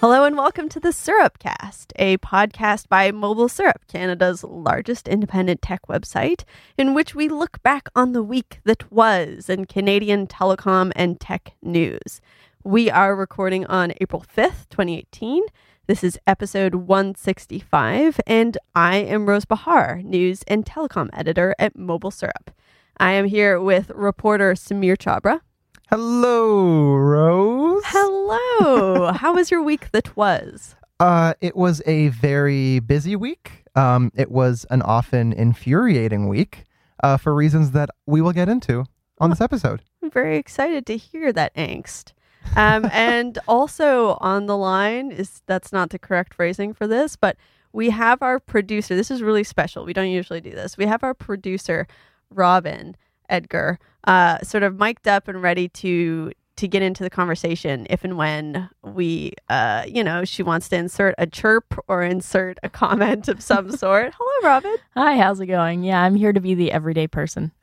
Hello and welcome to the Syrupcast, a podcast by Mobile Syrup, Canada's largest independent tech website, in which we look back on the week that was in Canadian telecom and tech news. We are recording on April 5th, 2018. This is episode 165, and I am Rose Behar, news and telecom editor at Mobile Syrup. I am here with reporter Sameer Chhabra. Hello, Rose. Hello. How was your week that was? Uh, it was a very busy week. Um, it was an often infuriating week uh, for reasons that we will get into on this episode. I'm very excited to hear that angst. Um, and also on the line is that's not the correct phrasing for this, but we have our producer. This is really special. We don't usually do this. We have our producer, Robin Edgar, uh, sort of mic'd up and ready to to get into the conversation if and when we, uh, you know, she wants to insert a chirp or insert a comment of some sort. Hello, Robin. Hi, how's it going? Yeah, I'm here to be the everyday person.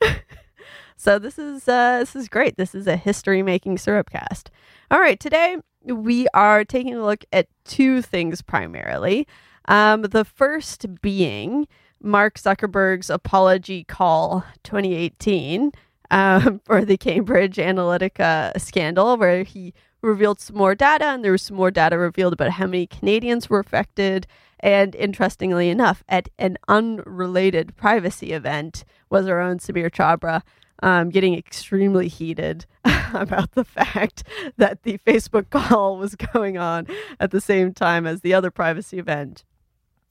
So this is uh, this is great. This is a history making syrup cast. All right, today we are taking a look at two things primarily. Um, the first being Mark Zuckerberg's apology call 2018 um, for the Cambridge Analytica scandal, where he revealed some more data, and there was some more data revealed about how many Canadians were affected. And interestingly enough, at an unrelated privacy event, was our own Sameer Chhabra um, getting extremely heated about the fact that the Facebook call was going on at the same time as the other privacy event.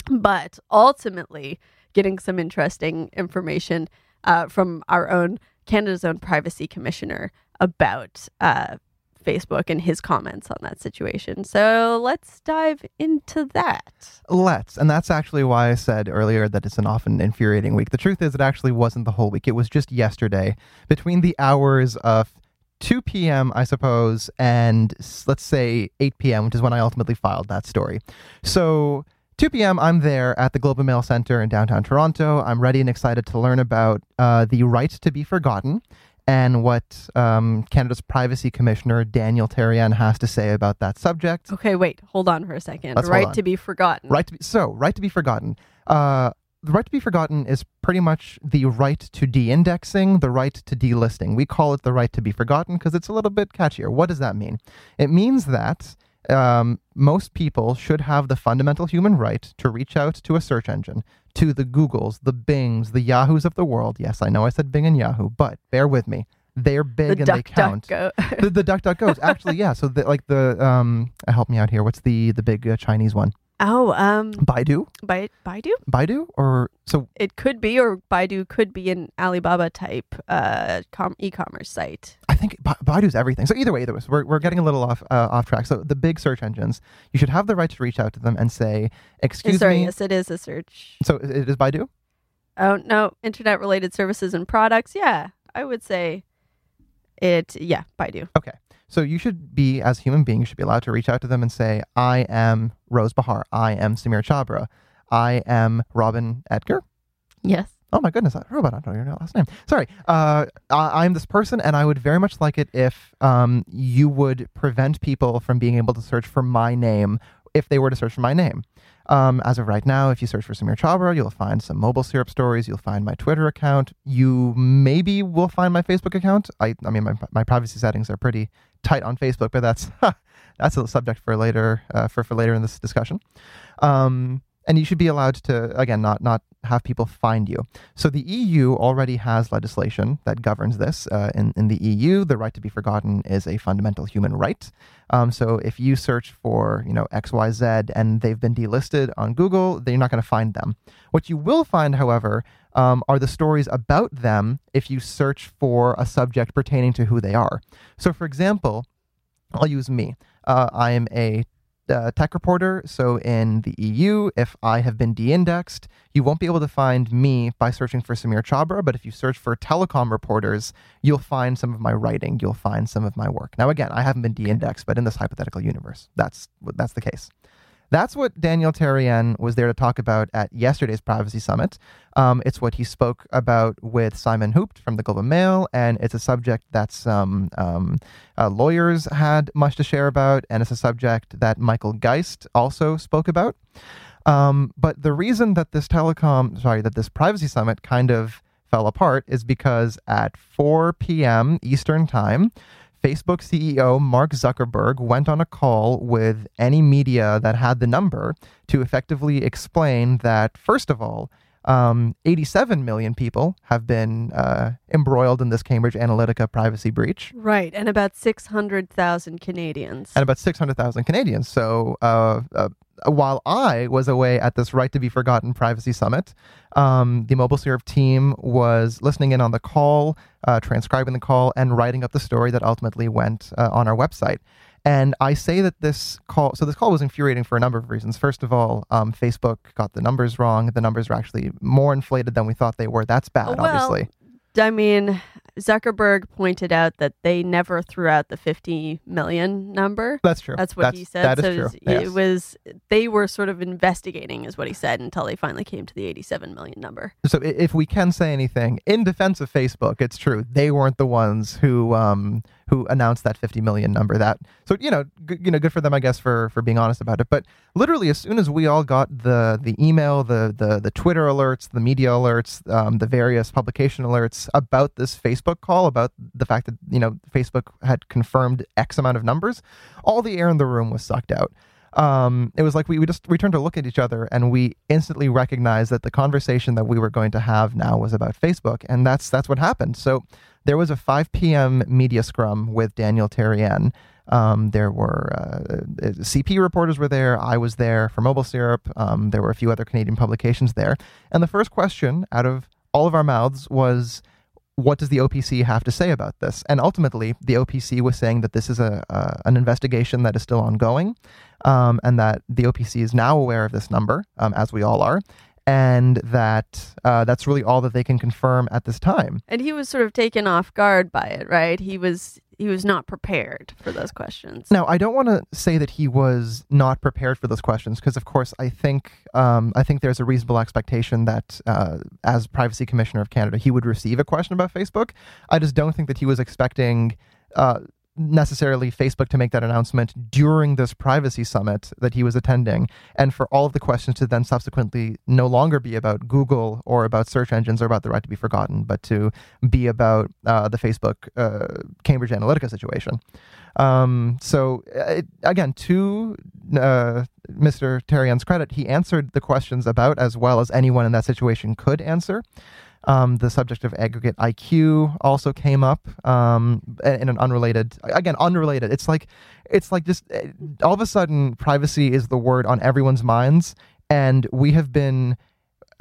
But ultimately, getting some interesting information uh, from our own Canada's own privacy commissioner about uh, Facebook and his comments on that situation. So let's dive into that. Let's. And that's actually why I said earlier that it's an often infuriating week. The truth is, it actually wasn't the whole week. It was just yesterday between the hours of 2 p.m., I suppose, and let's say 8 p.m., which is when I ultimately filed that story. So 2 p.m., I'm there at the Globe and Mail Center in downtown Toronto. I'm ready and excited to learn about uh, the right to be forgotten and what um, Canada's Privacy Commissioner, Daniel Therrien, has to say about that subject. Okay, wait, hold on for a 2nd Let's right to be forgotten. Right to be, so, right to be forgotten. Uh, the right to be forgotten is pretty much the right to de-indexing, the right to delisting. We call it the right to be forgotten because it's a little bit catchier. What does that mean? It means that um, most people should have the fundamental human right to reach out to a search engine, to the Googles, the Bings, the Yahoos of the world. Yes, I know I said Bing and Yahoo, but bear with me. They're big The and duck, they count. duck, go. the, the duck duck goes actually yeah so the, like the um help me out here what's the the big uh, chinese one oh, um, baidu Bai- Baidu? baidu or so It could be, or Baidu could be an Alibaba type uh, com- e-commerce site. I think Ba- baidu's everything so either way either way so we're, we're getting a little off uh, off track so the big search engines you should have the right to reach out to them and say excuse Sorry, me yes, it is a search. so it is baidu Oh no, internet-related services and products. Yeah, I would say it. Yeah, Baidu. okay so you should be as a human being you should be allowed to reach out to them and say i am rose behar i am sameer chhabra i am robin edgar Yes. Oh my goodness, I Robot, I don't know your last name. Sorry. Uh, I, I'm this person, and I would very much like it if um, you would prevent people from being able to search for my name if they were to search for my name. Um, as of right now, if you search for Sameer Chhabra, you'll find some mobile syrup stories. You'll find my Twitter account. You maybe will find my Facebook account. I, I mean, my, my privacy settings are pretty tight on Facebook, but that's that's a subject for later uh, for for later in this discussion. Um, and you should be allowed to again not not have people find you. So the EU already has legislation that governs this. Uh, in in the EU, the right to be forgotten is a fundamental human right. Um, so if you search for you know X Y Z and they've been delisted on Google, then you're not going to find them. What you will find, however, um, are the stories about them if you search for a subject pertaining to who they are. So, for example, I'll use me. Uh, I am a uh, tech reporter. So in the EU, if I have been de-indexed, you won't be able to find me by searching for Sameer Chhabra. But if you search for telecom reporters, you'll find some of my writing. You'll find some of my work. Now, again, I haven't been de-indexed, but in this hypothetical universe, that's that's the case. That's what Daniel Therrien was there to talk about at yesterday's Privacy Summit. Um, it's what he spoke about with Simon Houpt from the Globe and Mail, and it's a subject that some um, uh, lawyers had much to share about, and it's a subject that Michael Geist also spoke about. Um, but the reason that this telecom, sorry, that this Privacy Summit kind of fell apart is because at 4 p.m. Eastern Time, Facebook CEO Mark Zuckerberg went on a call with any media that had the number to effectively explain that, first of all, um, 87 million people have been uh, embroiled in this Cambridge Analytica privacy breach. Right, and about 600,000 Canadians. And about 600,000 Canadians. So uh, uh, while I was away at this Right to Be Forgotten Privacy Summit, um, the Mobile Syrup team was listening in on the call, uh, transcribing the call, and writing up the story that ultimately went uh, on our website. And I say that this call, so this call was infuriating for a number of reasons. First of all, um, Facebook got the numbers wrong. The numbers were actually more inflated than we thought they were. That's bad, well, obviously. I mean, Zuckerberg pointed out that they never threw out the 50 million number. That's true. That's what That's, he said. That is so true. it was- Yes. it was they were sort of investigating, is what he said, until they finally came to the 87 million number. So if we can say anything in defense of Facebook, it's true. They weren't the ones who um, who announced that 50 million number. That so you know g- you know good for them, I guess, for for being honest about it. But literally, as soon as we all got the the email, the the the Twitter alerts, the media alerts, um, the various publication alerts about this Facebook call, about the fact that you know Facebook had confirmed X amount of numbers, all the air in the room was sucked out um, it was like we, we just we turned to look at each other and we instantly recognized that the conversation that we were going to have now was about Facebook, and that's that's what happened. So there was a 5 p.m. media scrum with Daniel Therrien. Um, there were uh, CP reporters were there. I was there for Mobile Syrup. Um, there were a few other Canadian publications there, and the first question out of all of our mouths was what does the OPC have to say about this? And ultimately, the OPC was saying that this is a, an investigation that is still ongoing, um, and that the OPC is now aware of this number, um, as we all are, and that uh, that's really all that they can confirm at this time. And he was sort of taken off guard by it, right? He was he was not prepared for those questions. Now, I don't want to say that he was not prepared for those questions because, of course, I think um, I think there's a reasonable expectation that, uh, as Privacy Commissioner of Canada, he would receive a question about Facebook. I just don't think that he was expecting. Uh, necessarily Facebook to make that announcement during this privacy summit that he was attending, and for all of the questions to then subsequently no longer be about Google or about search engines or about the right to be forgotten, but to be about uh, the Facebook uh, Cambridge Analytica situation. Um, so it, again, to uh, Mr. Therrien's credit, he answered the questions about as well as anyone in that situation could answer. Um, the subject of aggregate IQ also came up um, in an unrelated, again, unrelated. It's like, it's like just uh, all of a sudden, privacy is the word on everyone's minds, and we have been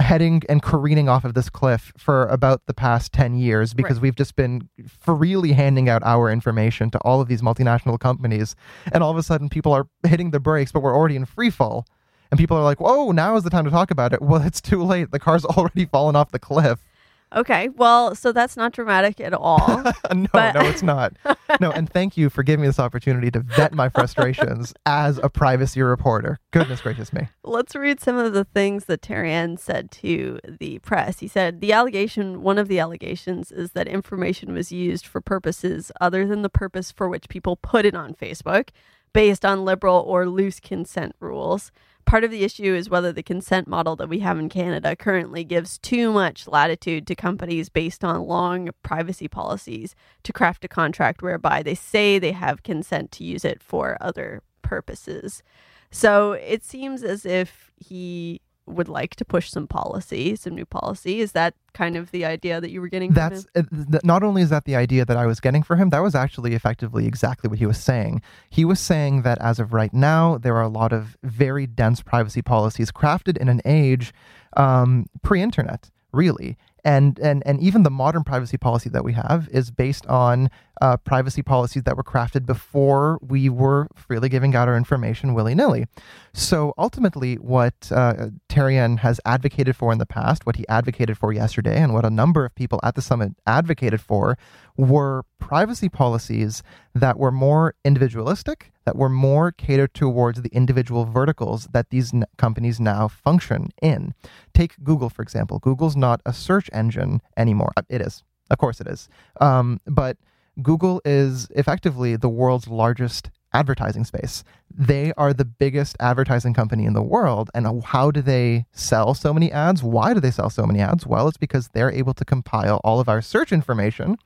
heading and careening off of this cliff for about the past 10 years because Right. we've just been freely handing out our information to all of these multinational companies and all of a sudden people are hitting the brakes but we're already in free fall and people are like whoa now is the time to talk about it well it's too late the car's already fallen off the cliff Okay, well, so that's not dramatic at all. no But- no it's not no and thank you for giving me this opportunity to vet my frustrations as a privacy reporter goodness gracious me Let's read some of the things that Therrien said to the press. He said the allegation, one of the allegations, is that information was used for purposes other than the purpose for which people put it on Facebook, based on liberal or loose consent rules. Part of the issue is whether the consent model that we have in Canada currently gives too much latitude to companies based on long privacy policies to craft a contract whereby they say they have consent to use it for other purposes. So it seems as if he would like to push some policy, some new policy. Is that kind of the idea that you were getting? That's not only is that the idea that I was getting for him, that was actually effectively exactly what he was saying. He was saying that as of right now, there are a lot of very dense privacy policies crafted in an age um, pre-internet, really. And, and and even the modern privacy policy that we have is based on uh, privacy policies that were crafted before we were freely giving out our information willy nilly. So ultimately, what uh, Therrien has advocated for in the past, what he advocated for yesterday, and what a number of people at the summit advocated for were privacy policies that were more individualistic, that were more catered towards the individual verticals that these n- companies now function in. Take Google, for example. Google's not a search engine anymore. Uh, It is. Of course it is. Um, but Google is effectively the world's largest advertising space. They are the biggest advertising company in the world. And how do they sell so many ads? Why do they sell so many ads? Well, it's because they're able to compile all of our search information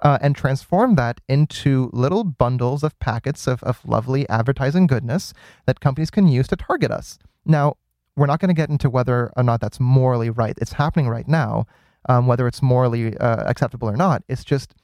uh, and transform that into little bundles of packets of, of lovely advertising goodness that companies can use to target us. Now, we're not going to get into whether or not that's morally right. It's happening right now. Um, whether it's morally uh, acceptable or not, it's just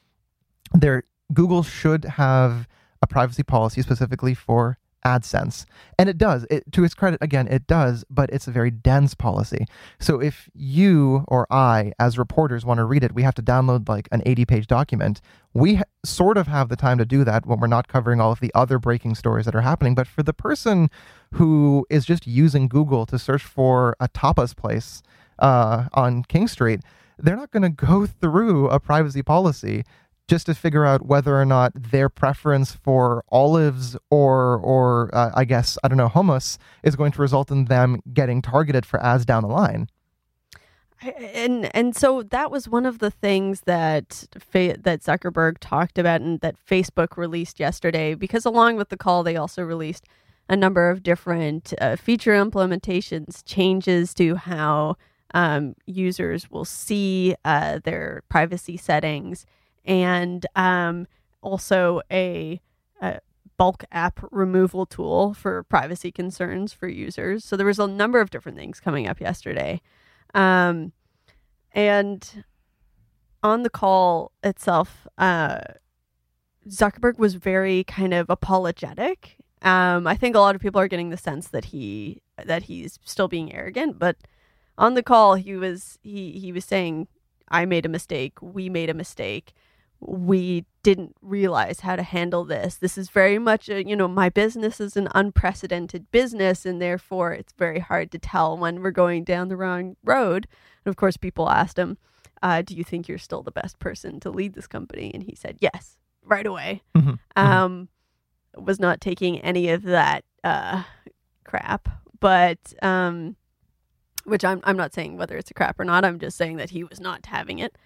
there. Google should have a privacy policy specifically for AdSense. And it does. It, to its credit, again, it does, but it's a very dense policy. So if you or I, as reporters, want to read it, we have to download like an 80 page document. We ha- sort of have the time to do that when we're not covering all of the other breaking stories that are happening. But for the person who is just using Google to search for a tapas place uh, on King Street, they're not going to go through a privacy policy just to figure out whether or not their preference for olives or or uh, I guess I don't know hummus is going to result in them getting targeted for ads down the line. And and so that was one of the things that that Zuckerberg talked about and that Facebook released yesterday because along with the call they also released a number of different uh, feature implementations changes to how um, users will see uh, their privacy settings and um, also a, a bulk app removal tool for privacy concerns for users so there was a number of different things coming up yesterday um, and on the call itself, uh, Zuckerberg was very kind of apologetic. Um, I think a lot of people are getting the sense that he that he's still being arrogant, but on the call he was he he was saying, "I made a mistake. We made a mistake. We didn't realize how to handle this. This is very much a, you know my business is an unprecedented business, and therefore it's very hard to tell when we're going down the wrong road." And of course, people asked him, uh, "Do you think you're still the best person to lead this company?" And he said, "Yes." Right away. Mhm. Um, was not taking any of that uh, crap, but um, which I'm I'm not saying whether it's a crap or not. I'm just saying that he was not having it,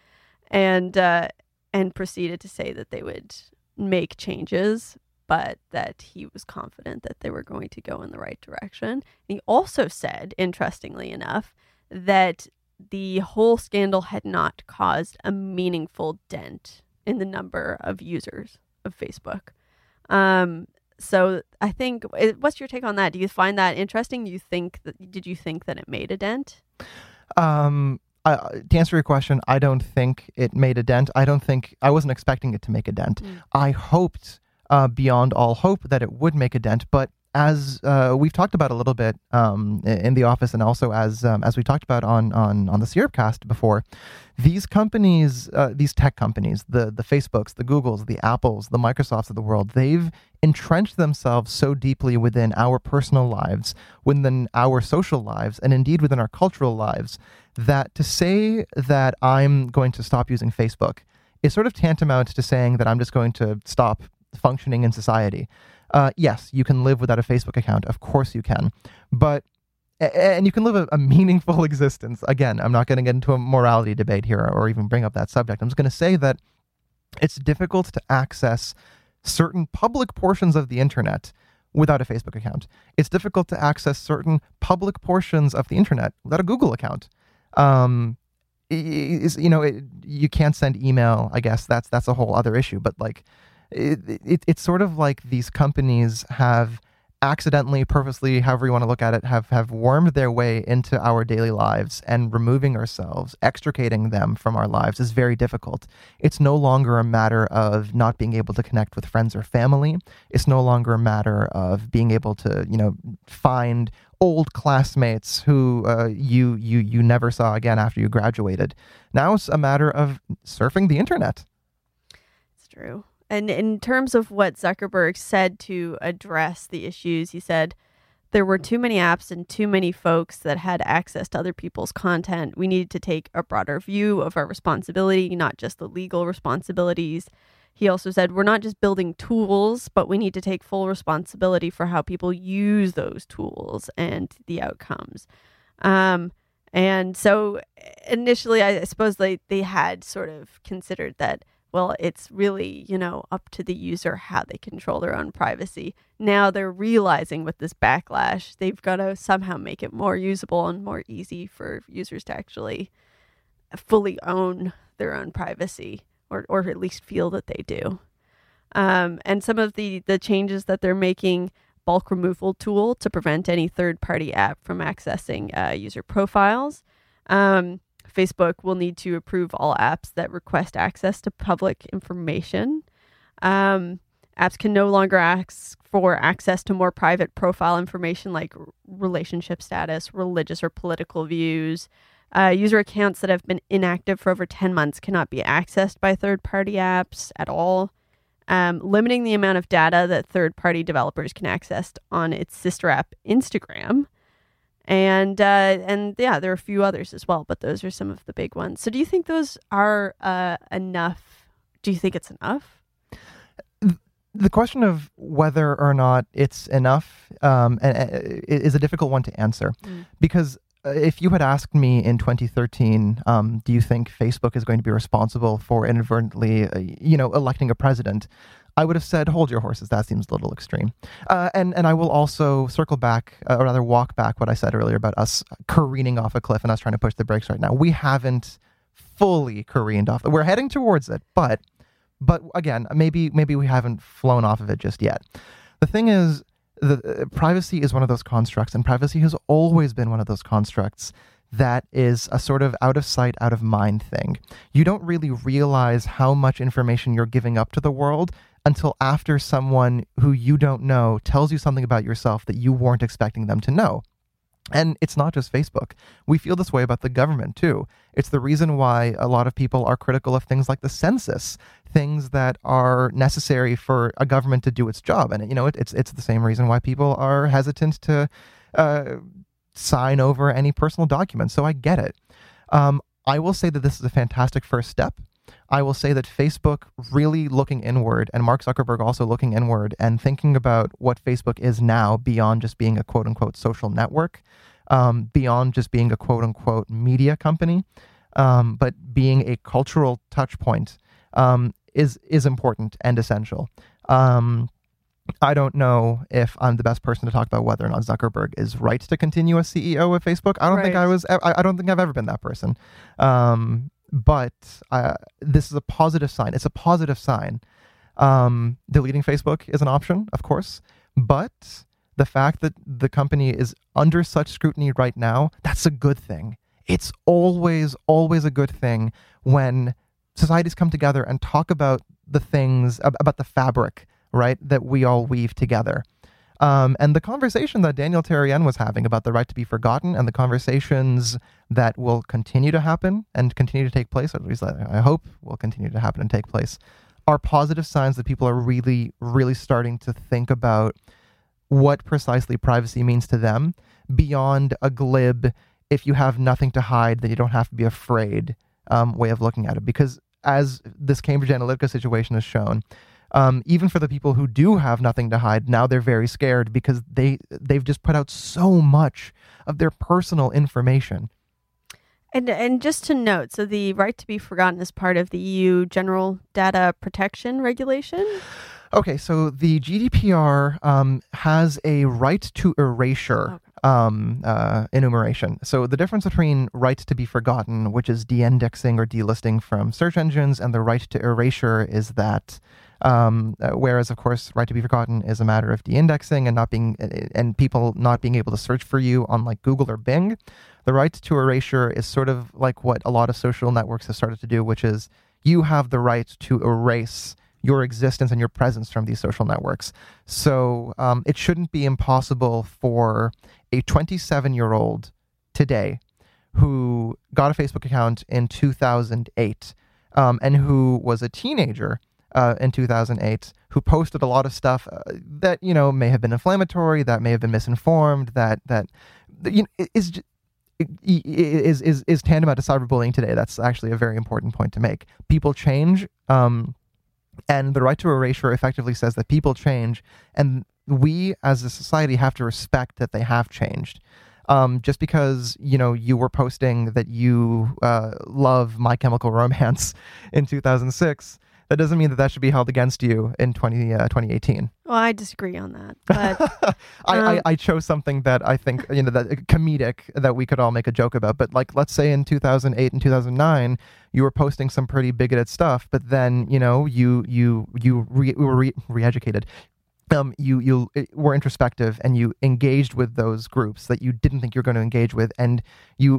and uh, and proceeded to say that they would make changes, but that he was confident that they were going to go in the right direction. He also said, interestingly enough, that the whole scandal had not caused a meaningful dent in the number of users of Facebook. Um, so I think, eh, what's your take on that? Do you find that interesting? Do you think that did you think that it made a dent? Um, I, to answer your question, I don't think it made a dent. I don't think I wasn't expecting it to make a dent. Mm. I hoped uh, beyond all hope that it would make a dent, but as uh, we've talked about a little bit um, in the office, and also as um, as we talked about on on on the Syrupcast before, these companies, uh, these tech companies, the the Facebooks, the Googles, the Apples, the Microsofts of the world, they've entrenched themselves so deeply within our personal lives, within our social lives, and indeed within our cultural lives, that to say that I'm going to stop using Facebook is sort of tantamount to saying that I'm just going to stop functioning in society. Uh, yes, you can live without a Facebook account. Of course you can. But and you can live a, a meaningful existence. Again, I'm not going to get into a morality debate here or even bring up that subject. I'm just going to say that it's difficult to access certain public portions of the internet without a Facebook account. It's difficult to access certain public portions of the internet without a Google account. Um, you know it, you can't send email. I guess that's that's a whole other issue. But like, it, it, it's sort of like these companies have accidentally, purposely, however you want to look at it, have, have wormed their way into our daily lives and removing ourselves, extricating them from our lives is very difficult. It's no longer a matter of not being able to connect with friends or family. It's no longer a matter of being able to, you know, find old classmates who uh, you you you never saw again after you graduated. Now it's a matter of surfing the internet. It's true. And in terms of what Zuckerberg said to address the issues, he said there were too many apps and too many folks that had access to other people's content. We needed to take a broader view of our responsibility, not just the legal responsibilities. He also said we're not just building tools, but we need to take full responsibility for how people use those tools and the outcomes. Um, and so initially, I suppose they, they had sort of considered that well, it's really, you know, up to the user how they control their own privacy. Now they're realizing with this backlash, they've got to somehow make it more usable and more easy for users to actually fully own their own privacy or, or at least feel that they do. Um, and some of the, the changes that they're making bulk removal tool to prevent any third party app from accessing uh, user profiles. Um, Facebook will need to approve all apps that request access to public information. Um, apps can no longer ask for access to more private profile information like relationship status, religious or political views. Uh, user accounts that have been inactive for over 10 months cannot be accessed by third party apps at all. Um, limiting the amount of data that third party developers can access on its sister app, Instagram and uh, and yeah, there are a few others as well, but those are some of the big ones. So, do you think those are uh, enough? Do you think it's enough? The question of whether or not it's enough um, is a difficult one to answer mm. because uh, if you had asked me in 2013, um, do you think Facebook is going to be responsible for inadvertently, uh, you know, electing a president? I would have said, hold your horses. That seems a little extreme. Uh, and, and I will also circle back, uh, or rather walk back what I said earlier about us careening off a cliff and us trying to push the brakes right now. We haven't fully careened off. We're heading towards it, but but again, maybe maybe we haven't flown off of it just yet. The thing is, the uh, privacy is one of those constructs, and privacy has always been one of those constructs that is a sort of out of sight, out of mind thing. You don't really realize how much information you're giving up to the world until after someone who you don't know tells you something about yourself that you weren't expecting them to know. And it's not just Facebook. We feel this way about the government too. It's the reason why a lot of people are critical of things like the census, things that are necessary for a government to do its job. And you know, it, it's it's the same reason why people are hesitant to uh, sign over any personal documents. So I get it. Um, I will say that this is a fantastic first step. I will say that Facebook really looking inward and Mark Zuckerberg also looking inward and thinking about what Facebook is now beyond just being a quote unquote social network, um, beyond just being a quote unquote media company, um, but being a cultural touch point um, is, is important and essential. Um, I don't know if I'm the best person to talk about whether or not Zuckerberg is right to continue as CEO of Facebook. I don't right. think I was. I, I, don't think I've ever been that person. Um, but uh, this is a positive sign. It's a positive sign. Um, deleting Facebook is an option, of course, but the fact that the company is under such scrutiny right now, that's a good thing. It's always, always a good thing when societies come together and talk about the things, about the fabric, right, that we all weave together. Um, and the conversation that Daniel Therrien was having about the right to be forgotten and the conversations that will continue to happen and continue to take place, at least I hope will continue to happen and take place, are positive signs that people are really, really starting to think about what precisely privacy means to them beyond a glib, if you have nothing to hide, then you don't have to be afraid um, way of looking at it. Because as this Cambridge Analytica situation has shown, um, even for the people who do have nothing to hide, now they're very scared because they they've just put out so much of their personal information. And and just to note, so the right to be forgotten is part of the EU General Data Protection Regulation. Okay, so the GDPR um, has a right to erasure okay. um, uh, enumeration. So the difference between right to be forgotten, which is de-indexing or delisting from search engines, and the right to erasure is that Um, uh, whereas, of course, right to be forgotten is a matter of de-indexing and not being and people not being able to search for you on like Google or Bing. The right to erasure is sort of like what a lot of social networks have started to do, which is you have the right to erase your existence and your presence from these social networks. So um, it shouldn't be impossible for a 27 year old today who got a Facebook account in 2008 um, and who was a teenager uh, in 2008 who posted a lot of stuff uh, that you know may have been inflammatory, that may have been misinformed, that that you know, is is is is tantamount to cyberbullying today. That's actually a very important point to make. People change, um, and the right to erasure effectively says that people change, and we as a society have to respect that they have changed. Um, just because you know you were posting that you uh, love My Chemical Romance in 2006 that doesn't mean that that should be held against you in 20, uh, 2018. Well, I disagree on that. But I, um, I, I, chose something that I think, you know, that uh, comedic that we could all make a joke about. But like, let's say in 2008 and 2009, you were posting some pretty bigoted stuff, but then, you know, you, you, you re, were re, re-educated. Um, you you uh, were introspective and you engaged with those groups that you didn't think you were going to engage with, and you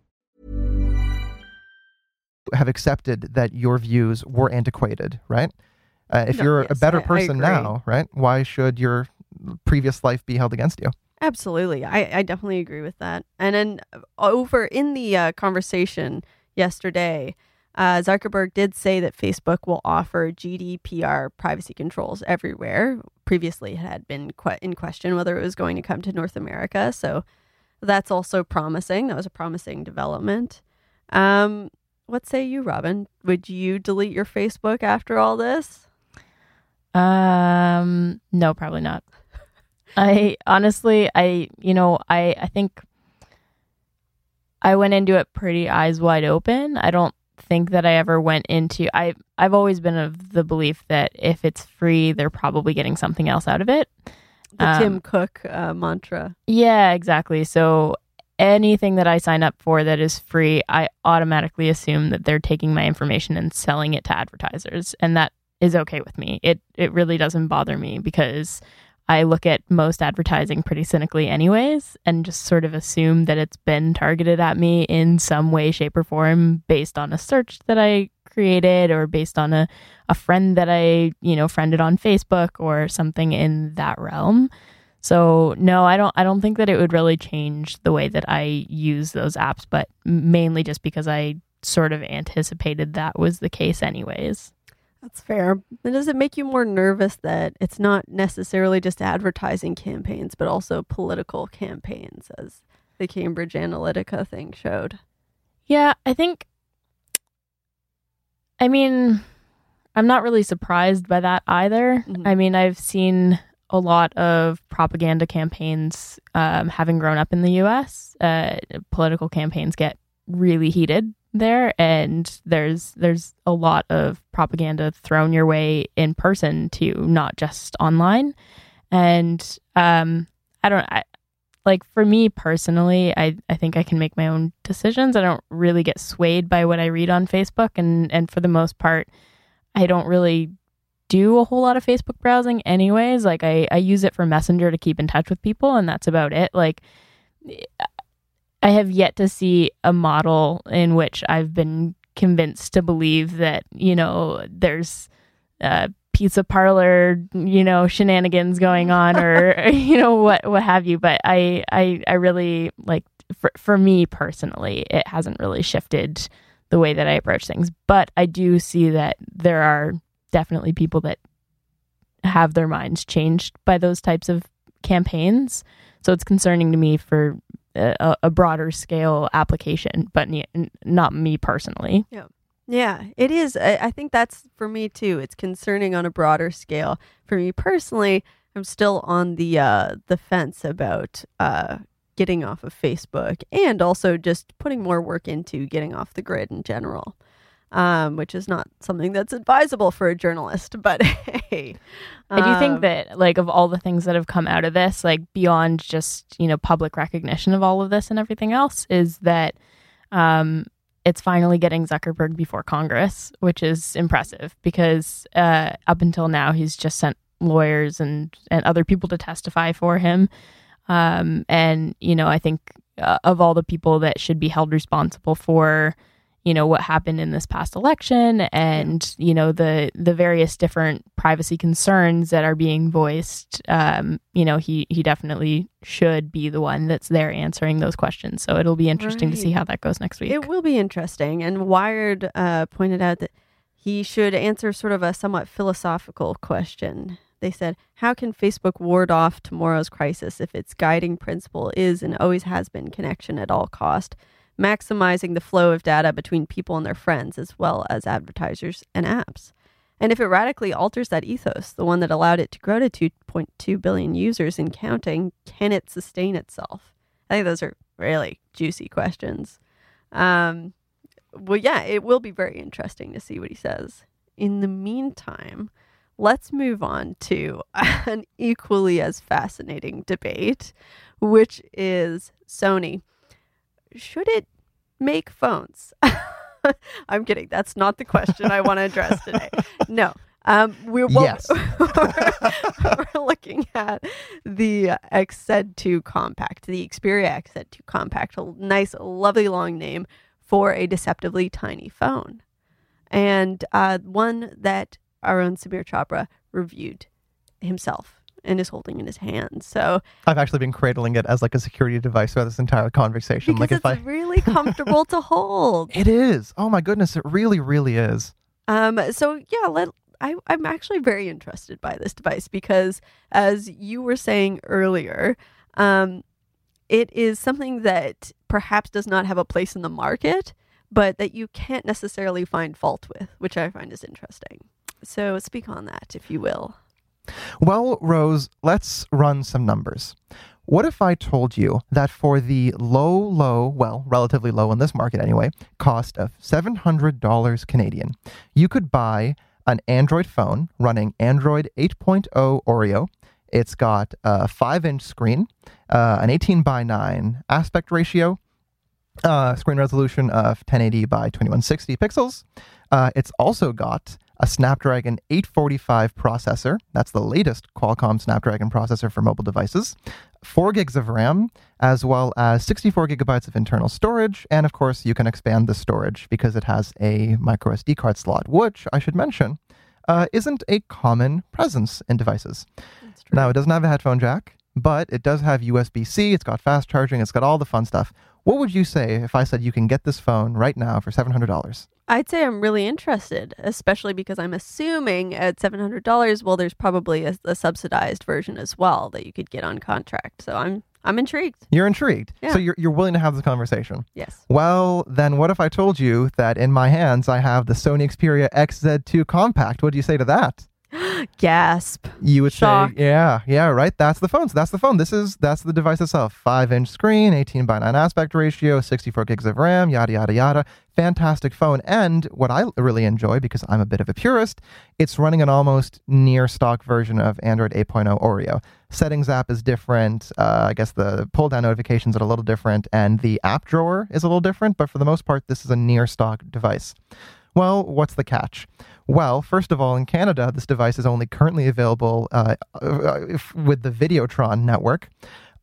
Have accepted that your views were antiquated, right? Uh, if No, you're a better I- I person agree. now, right? Why should your previous life be held against you? Absolutely. I, I definitely agree with that. And then uh, over in the uh, conversation yesterday, uh, Zuckerberg did say that Facebook will offer GDPR privacy controls everywhere. Previously, it had been que- in question whether it was going to come to North America. So that's also promising. That was a promising development. Um, what say you, Robin? Would you delete your Facebook after all this? Um, no, probably not. I honestly, I you know, I I think I went into it pretty eyes wide open. I don't think that I ever went into I I've always been of the belief that if it's free, they're probably getting something else out of it. The Um, Tim Cook uh, mantra. Yeah, exactly. So anything that I sign up for that is free, I automatically assume that they're taking my information and selling it to advertisers, and that is okay with me. It it really doesn't bother me because I look at most advertising pretty cynically anyways and just sort of assume that it's been targeted at me in some way shape or form based on a search that I created or based on a a friend that I, you know, friended on Facebook or something in that realm. So no, I don't. I don't think that it would really change the way that I use those apps, but mainly just because I sort of anticipated that was the case, anyways. That's fair. And does it make you more nervous that it's not necessarily just advertising campaigns, but also political campaigns, as the Cambridge Analytica thing showed? Yeah, I think. I mean, I'm not really surprised by that either. Mhm. I mean, I've seen a lot of propaganda campaigns um, having grown up in the US. Uh, political campaigns get really heated there and there's there's a lot of propaganda thrown your way in person too not just online and um i don't I, like for me personally i i think i can make my own decisions i don't really get swayed by what i read on facebook and and for the most part i don't really do a whole lot of facebook browsing anyways like i i use it for messenger to keep in touch with people and that's about it like I have yet to see a model in which I've been convinced to believe that, you know, there's uh, pizza parlor, you know, shenanigans going on or, you know, what, what have you. But I, I, I really like for, for me personally, it hasn't really shifted the way that I approach things. But I do see that there are definitely people that have their minds changed by those types of campaigns. So it's concerning to me for a, a broader scale application, but not me personally. No, Yeah, it is. I, I think that's for me too. It's concerning on a broader scale. For me personally, I'm still on the uh, the fence about uh, getting off of Facebook and also just putting more work into getting off the grid in general, um, which is not something that's advisable for a journalist. But hey, I do um, think that, like, of all the things that have come out of this, like, beyond just, you know, public recognition of all of this and everything else, is that um, it's finally getting Zuckerberg before Congress, which is impressive because uh, up until now, he's just sent lawyers and, and other people to testify for him. Um, and, you know, I think uh, of all the people that should be held responsible for, you know, what happened in this past election and, you know, the, the various different privacy concerns that are being voiced, um, you know, he, he definitely should be the one that's there answering those questions. So it'll be interesting to see how that goes next week. It will be interesting. And Wired uh, pointed out that he should answer sort of a somewhat philosophical question. They said, How can Facebook ward off tomorrow's crisis if its guiding principle is and always has been connection at all cost, maximizing the flow of data between people and their friends, as well as advertisers and apps? And if it radically alters that ethos, the one that allowed it to grow to 2.2 billion users and counting, can it sustain itself? I think those are really juicy questions. Um, well, yeah, it will be very interesting to see what he says. In the meantime, let's move on to an equally as fascinating debate, which is Sony. Should it make phones? I'm kidding. That's not the question I want to address today. No. Um, we well, Yes. we're, we're looking at the XZ2 Compact, the Xperia XZ2 Compact, a nice, lovely long name for a deceptively tiny phone, and uh, one that our own Sameer Chhabra reviewed himself and is holding in his hand. So I've actually been cradling it as like a security device throughout this entire conversation. because like it's I, really comfortable to hold. it is. Oh my goodness, it really, really is. Um, so yeah, let I, I'm actually very interested by this device because, as you were saying earlier, um, it is something that perhaps does not have a place in the market, but that you can't necessarily find fault with, which I find is interesting. So speak on that, if you will. Well, Rose, let's run some numbers. What if I told you that for the low, low, well, relatively low in this market anyway, cost of $700 Canadian, you could buy an Android phone running Android 8.0 Oreo. It's got a 5 inch screen, uh, an 18 by 9 aspect ratio, uh, screen resolution of 1080 by 2160 pixels. Uh, it's also got a Snapdragon 845 processor. That's the latest Qualcomm Snapdragon processor for mobile devices. 4 gigs of RAM, as well as 64 gigabytes of internal storage. And of course, you can expand the storage because it has a micro SD card slot, which I should mention uh, isn't a common presence in devices. Now, it doesn't have a headphone jack, but it does have USB C, it's got fast charging, it's got all the fun stuff. What would you say if I said you can get this phone right now for $700? I'd say I'm really interested, especially because I'm assuming at $700, well, there's probably a, a subsidized version as well that you could get on contract. So I'm I'm intrigued. You're intrigued. Yeah. So you're, you're willing to have this conversation. Yes. Well, then what if I told you that in my hands I have the Sony Xperia XZ2 Compact? What do you say to that? Gasp. You would Shock. say, yeah, yeah, right. That's the phone. So that's the phone. This is that's the device itself. Five inch screen, 18 by 9 aspect ratio, 64 gigs of RAM, yada yada yada. Fantastic phone. And what I really enjoy because I'm a bit of a purist, it's running an almost near stock version of Android 8.0 Oreo. Settings app is different. Uh, I guess the pull down notifications are a little different, and the app drawer is a little different. But for the most part, this is a near stock device. Well, what's the catch? Well, first of all, in Canada, this device is only currently available uh, uh, with the Videotron network.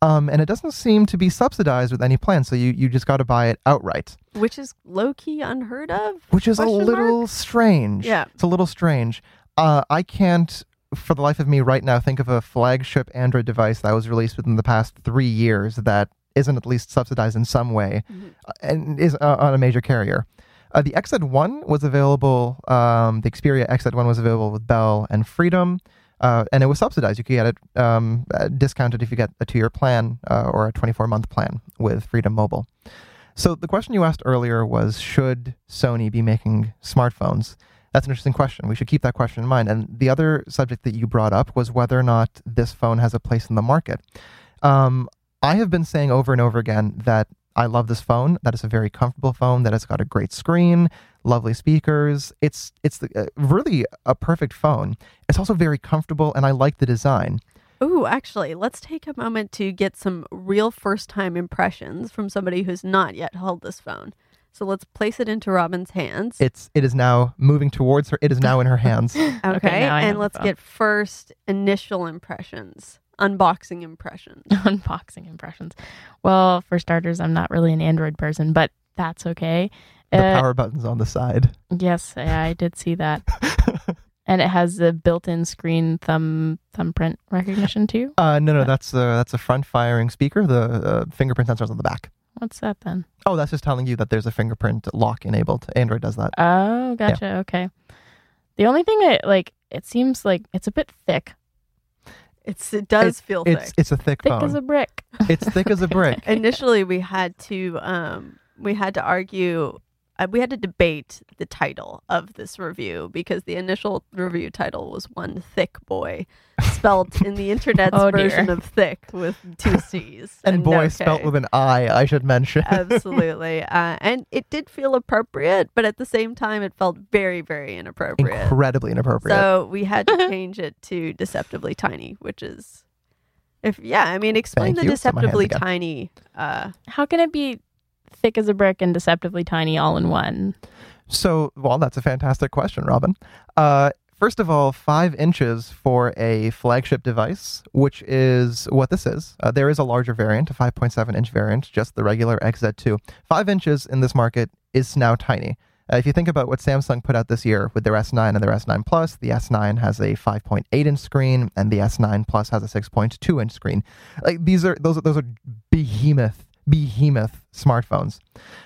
Um, and it doesn't seem to be subsidized with any plan, so you, you just got to buy it outright, Which is low key unheard of. which is a little mark? strange. Yeah. It's a little strange. Uh, I can't, for the life of me right now, think of a flagship Android device that was released within the past three years that isn't at least subsidized in some way Mhm. uh, and is uh, on a major carrier. Uh, the XZ1 was available, um, the Xperia XZ1 was available with Bell and Freedom, uh, and it was subsidized. You could get it um, uh, discounted if you get a two year plan uh, or a 24 month plan with Freedom Mobile. So the question you asked earlier was should Sony be making smartphones? That's an interesting question. We should keep that question in mind. And the other subject that you brought up was whether or not this phone has a place in the market. Um, I have been saying over and over again that I love this phone. That it's a very comfortable phone. That it's got a great screen, lovely speakers. It's it's the, uh, really a perfect phone. It's also very comfortable, and I like the design. Ooh, actually, let's take a moment to get some real first time impressions from somebody who's not yet held this phone. So let's place it into Robin's hands. It's it is now moving towards her. It is now in her hands. okay, now I have and let's get first initial impressions, unboxing impressions. Unboxing impressions. Well, for starters, I'm not really an Android person, but that's okay. The Uh, power button's on the side. Yes, yeah, I did see that. and it has the built-in screen thumb thumbprint recognition too. Uh, no, no, that's uh, that's a front firing speaker. The uh, fingerprint sensor's on the back. What's that then? Oh, that's just telling you that there's a fingerprint lock enabled. Android does that. Oh, gotcha. Okay. The only thing that like, it seems like it's a bit thick. It's it does feel It's thick. it's a thick, Thick phone. as a brick. it's thick as a brick. Initially, we had to um we had to argue. Uh, we had to debate the title of this review because the initial review title was "One Thick Boy," spelled in the internet's Oh, dear. version of "thick" with two C's And boy, no spelt with an I. I should mention. Absolutely. Uh, and it did feel appropriate, but at the same time, it felt very, very inappropriate. Incredibly inappropriate. So we had to change it to deceptively tiny, which is, if yeah, I mean, explain Thank the you. Put my hands deceptively tiny. Uh, How can it be thick as a brick and deceptively tiny all in one? So, well, that's a fantastic question, Robin. Uh, first of all, five inches for a flagship device, which is what this is. Uh, there is a larger variant, a 5.7 inch variant, just the regular XZ2. Five inches in this market is now tiny. Uh, if you think about what Samsung put out this year with their S9 and their S9 Plus, the S9 has a 5.8 inch screen, and the S9 Plus has a 6.2 inch screen. Like these are those are those are behemoth behemoth smartphones.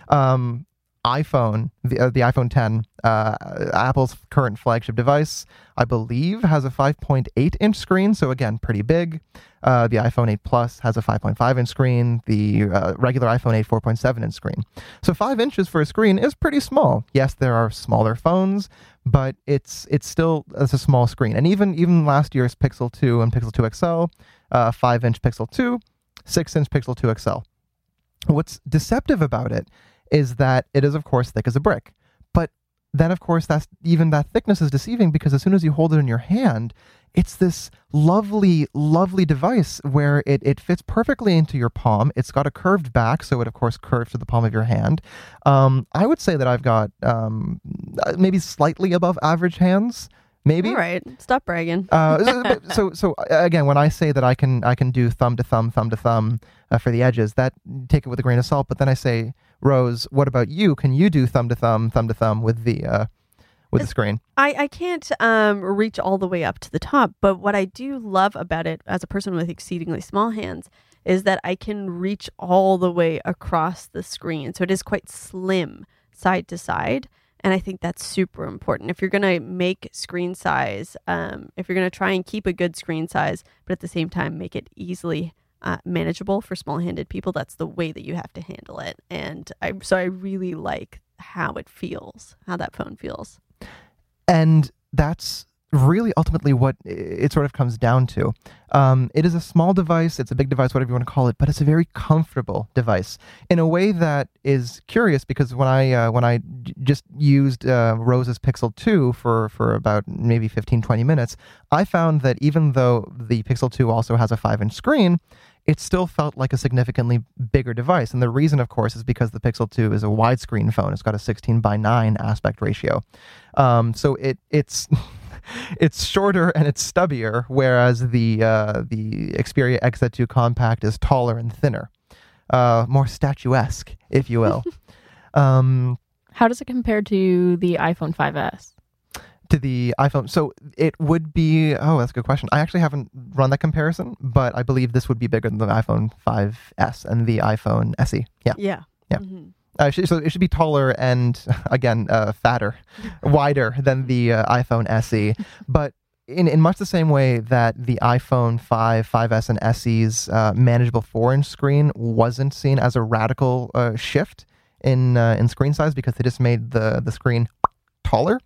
Um, iPhone, the, uh, the iPhone 10, uh, Apple's current flagship device, I believe, has a 5.8 inch screen. So again, pretty big. Uh, the iPhone 8 Plus has a 5.5 inch screen. The uh, regular iPhone 8 4.7 inch screen. So five inches for a screen is pretty small. Yes, there are smaller phones, but it's it's still it's a small screen. And even even last year's Pixel 2 and Pixel 2 XL, uh, five inch Pixel 2, six inch Pixel 2 XL. What's deceptive about it is that it is, of course, thick as a brick. But then, of course, that's even that thickness is deceiving because as soon as you hold it in your hand, it's this lovely, lovely device where it, it fits perfectly into your palm. It's got a curved back, so it, of course, curves to the palm of your hand. Um, I would say that I've got um, uh, maybe slightly above average hands. Maybe all right, stop bragging. uh, so, so, uh, again, when I say that I can, I can do thumb to thumb, thumb to thumb uh, for the edges, that take it with a grain of salt. But then I say, Rose, what about you? Can you do thumb to thumb, thumb to thumb with the, uh, with the screen? I, I can't um, reach all the way up to the top, but what I do love about it as a person with exceedingly small hands is that I can reach all the way across the screen. So it is quite slim side to side. And I think that's super important. If you're going to make screen size, um, if you're going to try and keep a good screen size, but at the same time make it easily uh, manageable for small handed people, that's the way that you have to handle it. And I, so I really like how it feels, how that phone feels. And that's really ultimately what it sort of comes down to. Um, it is a small device, it's a big device, whatever you want to call it, but it's a very comfortable device in a way that is curious because when I uh, when I j- just used uh, Rose's Pixel 2 for, for about maybe 15, 20 minutes, I found that even though the Pixel 2 also has a 5 inch screen, it still felt like a significantly bigger device. And the reason, of course, is because the Pixel 2 is a widescreen phone. It's got a 16 by 9 aspect ratio. Um, so it it's it's shorter and it's stubbier, whereas the uh, the Xperia XZ2 Compact is taller and thinner, uh, more statuesque, if you will. um, How does it compare to the iPhone 5S? to the iPhone, so it would be. Oh, that's a good question. I actually haven't run that comparison, but I believe this would be bigger than the iPhone 5S and the iPhone SE. Yeah. Yeah. Yeah. Mhm. Uh, it should- so it should be taller and again uh, fatter, wider than the uh, iPhone SE. But in, in much the same way that the iPhone 5, 5S, and SE's uh, manageable four-inch screen wasn't seen as a radical uh, shift in uh, in screen size because they just made the the screen taller.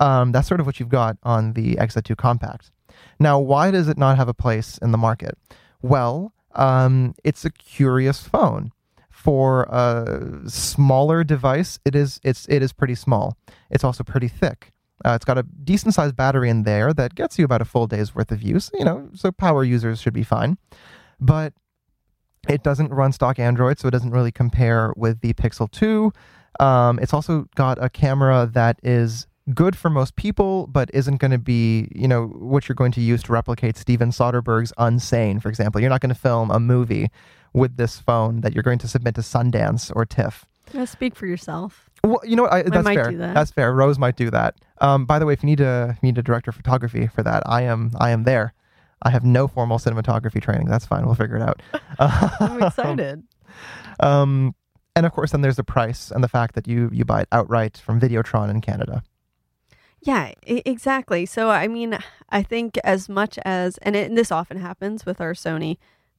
Um, that's sort of what you've got on the XZ2 Compact. Now, why does it not have a place in the market? Well, um, it's a curious phone. For a smaller device, it is it's it is pretty small. It's also pretty thick. Uh, it's got a decent sized battery in there that gets you about a full day's worth of use. You know, so power users should be fine. But it doesn't run stock Android, so it doesn't really compare with the Pixel 2. Um, it's also got a camera that is good for most people, but isn't going to be, you know, what you're going to use to replicate Steven Soderbergh's Unsane, for example. You're not going to film a movie with this phone that you're going to submit to Sundance or TIFF. Yeah, speak for yourself. Well, you know what? I, that's might fair. do that. That's fair. Rose might do that. Um, by the way, if you need a if you need a director of photography for that, I am I am there. I have no formal cinematography training. That's fine. We'll figure it out. I'm excited. Um, and of course, then there's the price and the fact that you you buy it outright from Videotron in Canada. Yeah, e- exactly. So, I mean, I think as much as, and, it, and this often happens with our Sony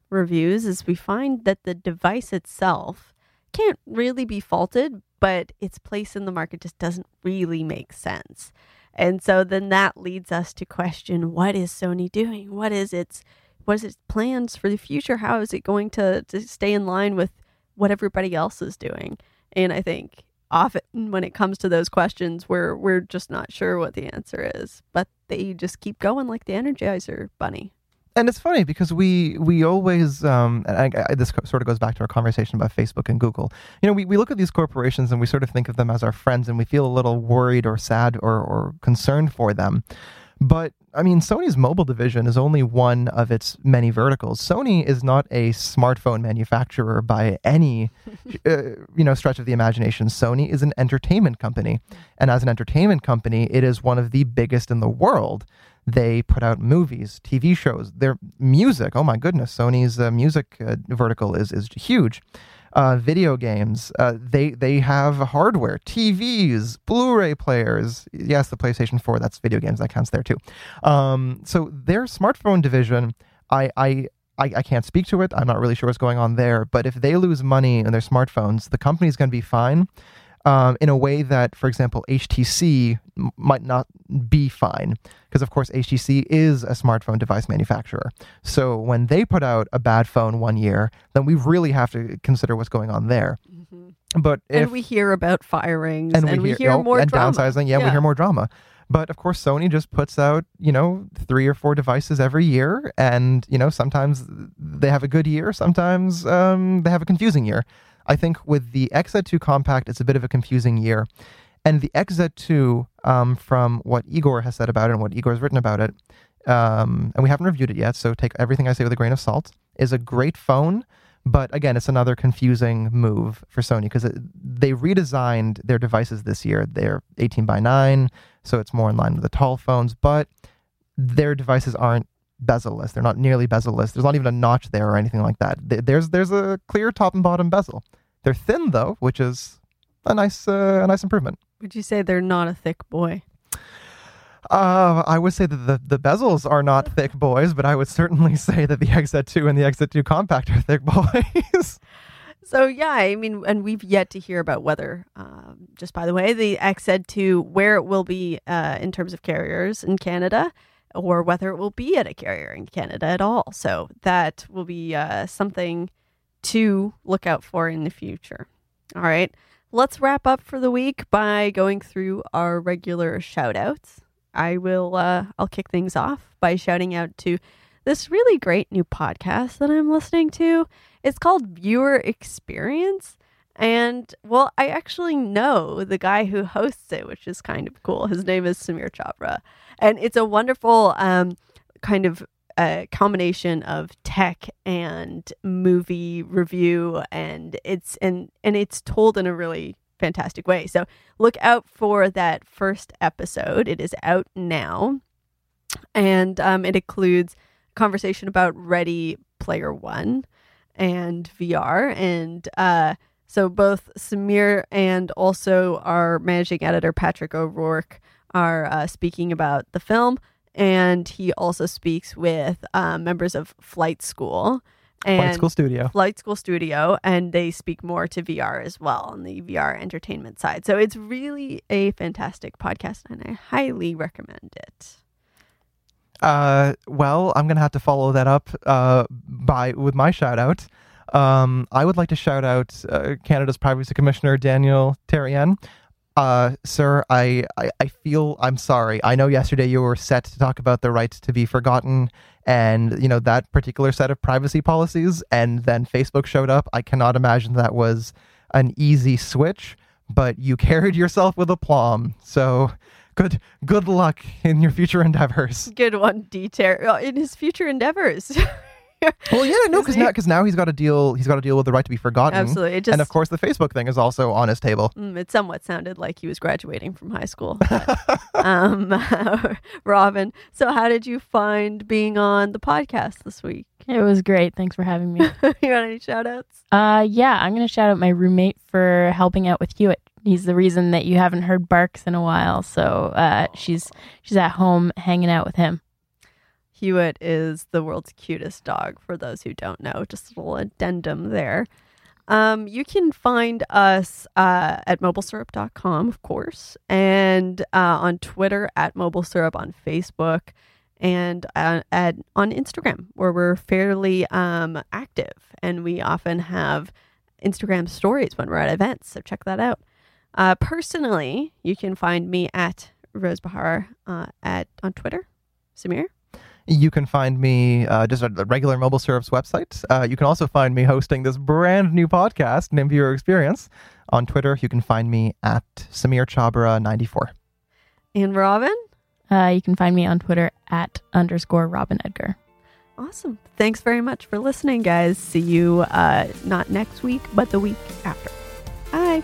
reviews, is we find that the device itself can't really be faulted, but its place in the market just doesn't really make sense. And so then that leads us to question what is Sony doing? What is its what is its plans for the future? How is it going to, to stay in line with what everybody else is doing? And I think often when it comes to those questions we're we're just not sure what the answer is. But they just keep going like the Energizer bunny. And it's funny because we we always um, and I, I, this sort of goes back to our conversation about Facebook and Google. You know, we, we look at these corporations and we sort of think of them as our friends, and we feel a little worried or sad or or concerned for them. But I mean, Sony's mobile division is only one of its many verticals. Sony is not a smartphone manufacturer by any, uh, you know, stretch of the imagination. Sony is an entertainment company, and as an entertainment company, it is one of the biggest in the world. They put out movies, TV shows, their music. Oh my goodness, Sony's uh, music uh, vertical is is huge. Uh, video games. Uh, they they have hardware, TVs, Blu-ray players. Yes, the PlayStation 4. That's video games. That counts there too. Um, so their smartphone division, I, I I I can't speak to it. I'm not really sure what's going on there. But if they lose money in their smartphones, the company's going to be fine. Um, in a way that, for example, HTC m- might not be fine, because of course HTC is a smartphone device manufacturer. So when they put out a bad phone one year, then we really have to consider what's going on there. But if and we hear about firings and, we hear, oh, more and drama. downsizing, yeah, we hear more drama. But of course, Sony just puts out you know three or four devices every year, and you know sometimes they have a good year, sometimes um, they have a confusing year. I think with the XZ2 Compact, it's a bit of a confusing year, and the XZ2, um, from what Igor has said about it and what Igor has written about it, um, and we haven't reviewed it yet, so take everything I say with a grain of salt. Is a great phone, but again, it's another confusing move for Sony because they redesigned their devices this year. They're 18 by 9, so it's more in line with the tall phones, but their devices aren't bezel-less. They're not nearly bezel-less. There's not even a notch there or anything like that. There's there's a clear top and bottom bezel. They're thin though, which is a nice uh, a nice improvement. Would you say they're not a thick boy? Uh, I would say that the, the bezels are not thick boys, but I would certainly say that the XZ2 and the XZ2 Compact are thick boys. So yeah, I mean, and we've yet to hear about whether, um, just by the way, the XZ2 where it will be uh, in terms of carriers in Canada, or whether it will be at a carrier in Canada at all. So that will be uh, something to look out for in the future. All right, let's wrap up for the week by going through our regular shout outs. I will. Uh, I'll kick things off by shouting out to this really great new podcast that I'm listening to. It's called Viewer Experience. And well, I actually know the guy who hosts it, which is kind of cool. His name is Sameer Chhabra. And it's a wonderful um, kind of uh, combination of tech and movie review and it's and and it's told in a really fantastic way. So look out for that first episode. It is out now. And um, it includes conversation about Ready Player One and VR. And uh, so both Sameer and also our managing editor, Patrick O'Rourke, are uh, speaking about the film. And he also speaks with uh, members of Flight School. and Flight School Studio. Flight School Studio, and they speak more to VR as well on the VR entertainment side. So it's really a fantastic podcast, and I highly recommend it. Uh, well, I'm gonna have to follow that up uh, by with my shout out. Um, I would like to shout out uh, Canada's Privacy Commissioner Daniel Therrien. Uh, sir, I, I, I feel I'm sorry. I know yesterday you were set to talk about the right to be forgotten and you know that particular set of privacy policies, and then Facebook showed up. I cannot imagine that was an easy switch, but you carried yourself with aplomb. So good good luck in your future endeavors. Good one, detail in his future endeavors. Well, yeah, no, because now because now he's got to deal he's got to deal with the right to be forgotten. Absolutely, it just and of course, the Facebook thing is also on his table. Mm, it somewhat sounded like he was graduating from high school. but, um, Robin, so how did you find being on the podcast this week? It was great. Thanks for having me. you got any shout outs? Uh, yeah, I'm going to shout out my roommate for helping out with Hewitt. He's the reason that you haven't heard barks in a while. So uh, she's she's at home hanging out with him. Hewitt is the world's cutest dog, for those who don't know. Just a little addendum there. Um, you can find us uh, at mobilesyrup.com, of course, and uh, on Twitter at mobilesyrup, on Facebook, and uh, at, on Instagram, where we're fairly um, active. And we often have Instagram stories when we're at events, so check that out. Uh, personally, you can find me at Rose Behar uh, at on Twitter. Sameer? You can find me uh, just at the regular Mobile Syrup website. Uh, you can also find me hosting this brand new podcast named Viewer Experience. On Twitter, you can find me at Sameer Chhabra94. And Robin? Uh, you can find me on Twitter at underscore Robin Edgar. Awesome. Thanks very much for listening, guys. See you uh, not next week, but the week after. Bye.